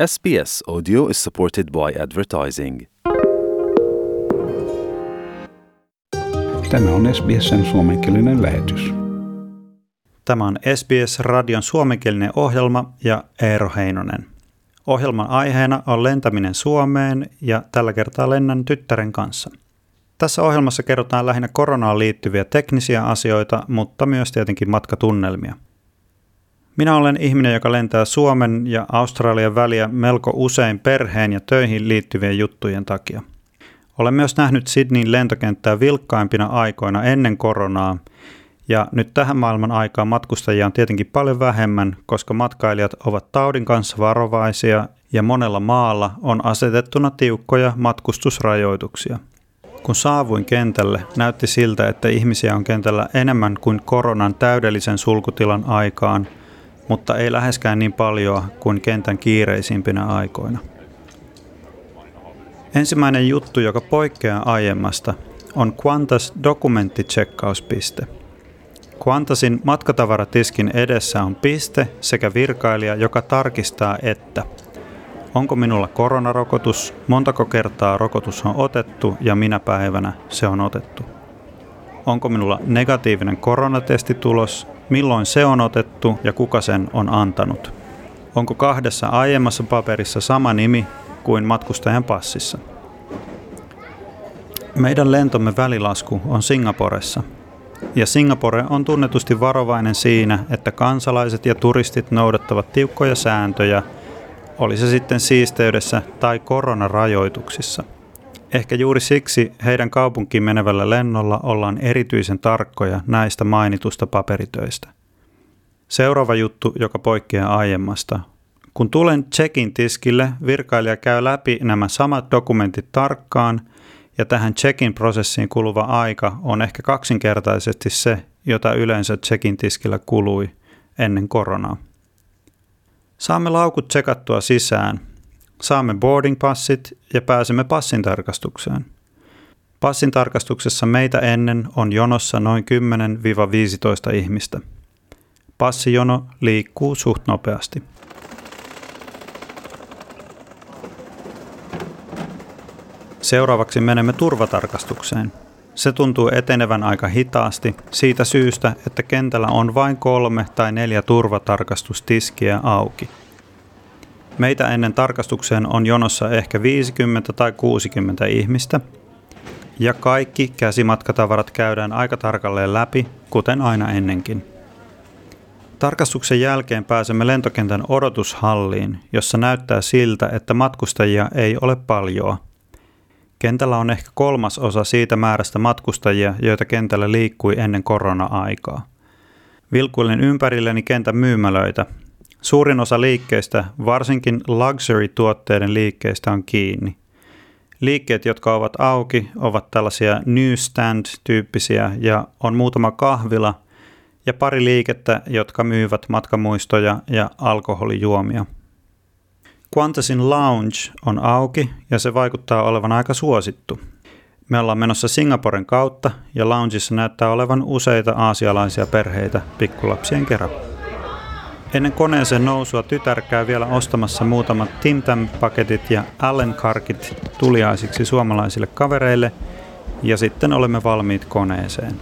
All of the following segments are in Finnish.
SBS Audio is supported by advertising. Tämä on SBSn suomenkielinen lähetys. Tämä on SBS-radion suomenkielinen ohjelma ja Eero Heinonen. Ohjelman aiheena on lentäminen Suomeen ja tällä kertaa lennän tyttären kanssa. Tässä ohjelmassa kerrotaan lähinnä koronaan liittyviä teknisiä asioita, mutta myös tietenkin matkatunnelmia – minä olen ihminen, joka lentää Suomen ja Australian väliä melko usein perheen ja töihin liittyvien juttujen takia. Olen myös nähnyt Sydneyn lentokenttää vilkkaimpina aikoina ennen koronaa, ja nyt tähän maailman aikaan matkustajia on tietenkin paljon vähemmän, koska matkailijat ovat taudin kanssa varovaisia ja monella maalla on asetettuna tiukkoja matkustusrajoituksia. Kun saavuin kentälle, näytti siltä, että ihmisiä on kentällä enemmän kuin koronan täydellisen sulkutilan aikaan – mutta ei läheskään niin paljon kuin kentän kiireisimpinä aikoina. Ensimmäinen juttu, joka poikkeaa aiemmasta, on Qantas dokumenttitsekkauspiste. Qantasin matkatavaratiskin edessä on piste sekä virkailija, joka tarkistaa, että onko minulla koronarokotus, montako kertaa rokotus on otettu ja minä päivänä se on otettu. Onko minulla negatiivinen koronatestitulos milloin se on otettu ja kuka sen on antanut. Onko kahdessa aiemmassa paperissa sama nimi kuin matkustajan passissa? Meidän lentomme välilasku on Singaporessa. Ja Singapore on tunnetusti varovainen siinä, että kansalaiset ja turistit noudattavat tiukkoja sääntöjä, oli se sitten siisteydessä tai koronarajoituksissa. Ehkä juuri siksi heidän kaupunkiin menevällä lennolla ollaan erityisen tarkkoja näistä mainitusta paperitöistä. Seuraava juttu, joka poikkeaa aiemmasta. Kun tulen checkin tiskille, virkailija käy läpi nämä samat dokumentit tarkkaan ja tähän checkin prosessiin kuluva aika on ehkä kaksinkertaisesti se, jota yleensä checkin tiskillä kului ennen koronaa. Saamme laukut tsekattua sisään Saamme boarding passit ja pääsemme passin tarkastukseen. Passin tarkastuksessa meitä ennen on jonossa noin 10-15 ihmistä. Passijono liikkuu suht nopeasti. Seuraavaksi menemme turvatarkastukseen. Se tuntuu etenevän aika hitaasti siitä syystä, että kentällä on vain kolme tai neljä turvatarkastustiskiä auki – Meitä ennen tarkastukseen on jonossa ehkä 50 tai 60 ihmistä, ja kaikki käsimatkatavarat käydään aika tarkalleen läpi, kuten aina ennenkin. Tarkastuksen jälkeen pääsemme lentokentän odotushalliin, jossa näyttää siltä, että matkustajia ei ole paljoa. Kentällä on ehkä kolmas osa siitä määrästä matkustajia, joita kentällä liikkui ennen korona-aikaa. Vilkuilin ympärilleni kentän myymälöitä, Suurin osa liikkeistä, varsinkin luxury-tuotteiden liikkeistä, on kiinni. Liikkeet, jotka ovat auki, ovat tällaisia newsstand-tyyppisiä ja on muutama kahvila ja pari liikettä, jotka myyvät matkamuistoja ja alkoholijuomia. Qantasin Lounge on auki ja se vaikuttaa olevan aika suosittu. Me ollaan menossa Singaporen kautta ja loungeissa näyttää olevan useita aasialaisia perheitä pikkulapsien kerran. Ennen koneeseen nousua tytär käy vielä ostamassa muutamat Tim Tam-paketit ja Allen Karkit tuliaisiksi suomalaisille kavereille ja sitten olemme valmiit koneeseen.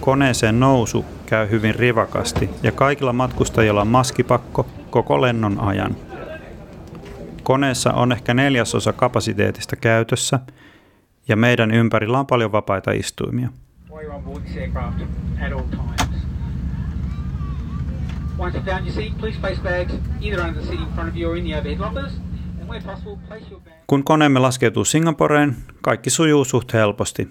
Koneeseen nousu käy hyvin rivakasti ja kaikilla matkustajilla on maskipakko koko lennon ajan. Koneessa on ehkä neljäsosa kapasiteetista käytössä ja meidän ympärillä on paljon vapaita istuimia while you're on board this aircraft at all times. Once you've found your seat, please place bags either under the seat in front of you or in the overhead lockers. Kun koneemme laskeutuu Singaporeen, kaikki sujuu suht helposti.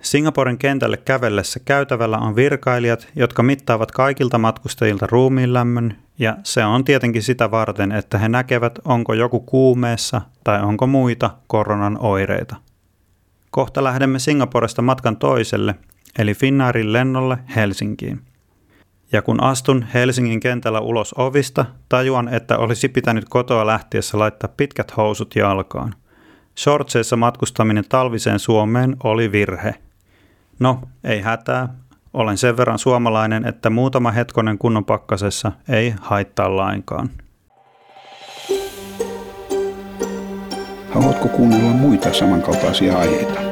Singaporen kentälle kävellessä käytävällä on virkailijat, jotka mittaavat kaikilta matkustajilta ruumiin lämmön, ja se on tietenkin sitä varten, että he näkevät, onko joku kuumeessa tai onko muita koronan oireita. Kohta lähdemme Singaporesta matkan toiselle, eli Finnairin lennolle Helsinkiin. Ja kun astun Helsingin kentällä ulos ovista, tajuan, että olisi pitänyt kotoa lähtiessä laittaa pitkät housut jalkaan. Shortseissa matkustaminen talviseen Suomeen oli virhe. No, ei hätää. Olen sen verran suomalainen, että muutama hetkonen kunnon pakkasessa ei haittaa lainkaan. Haluatko kuunnella muita samankaltaisia aiheita?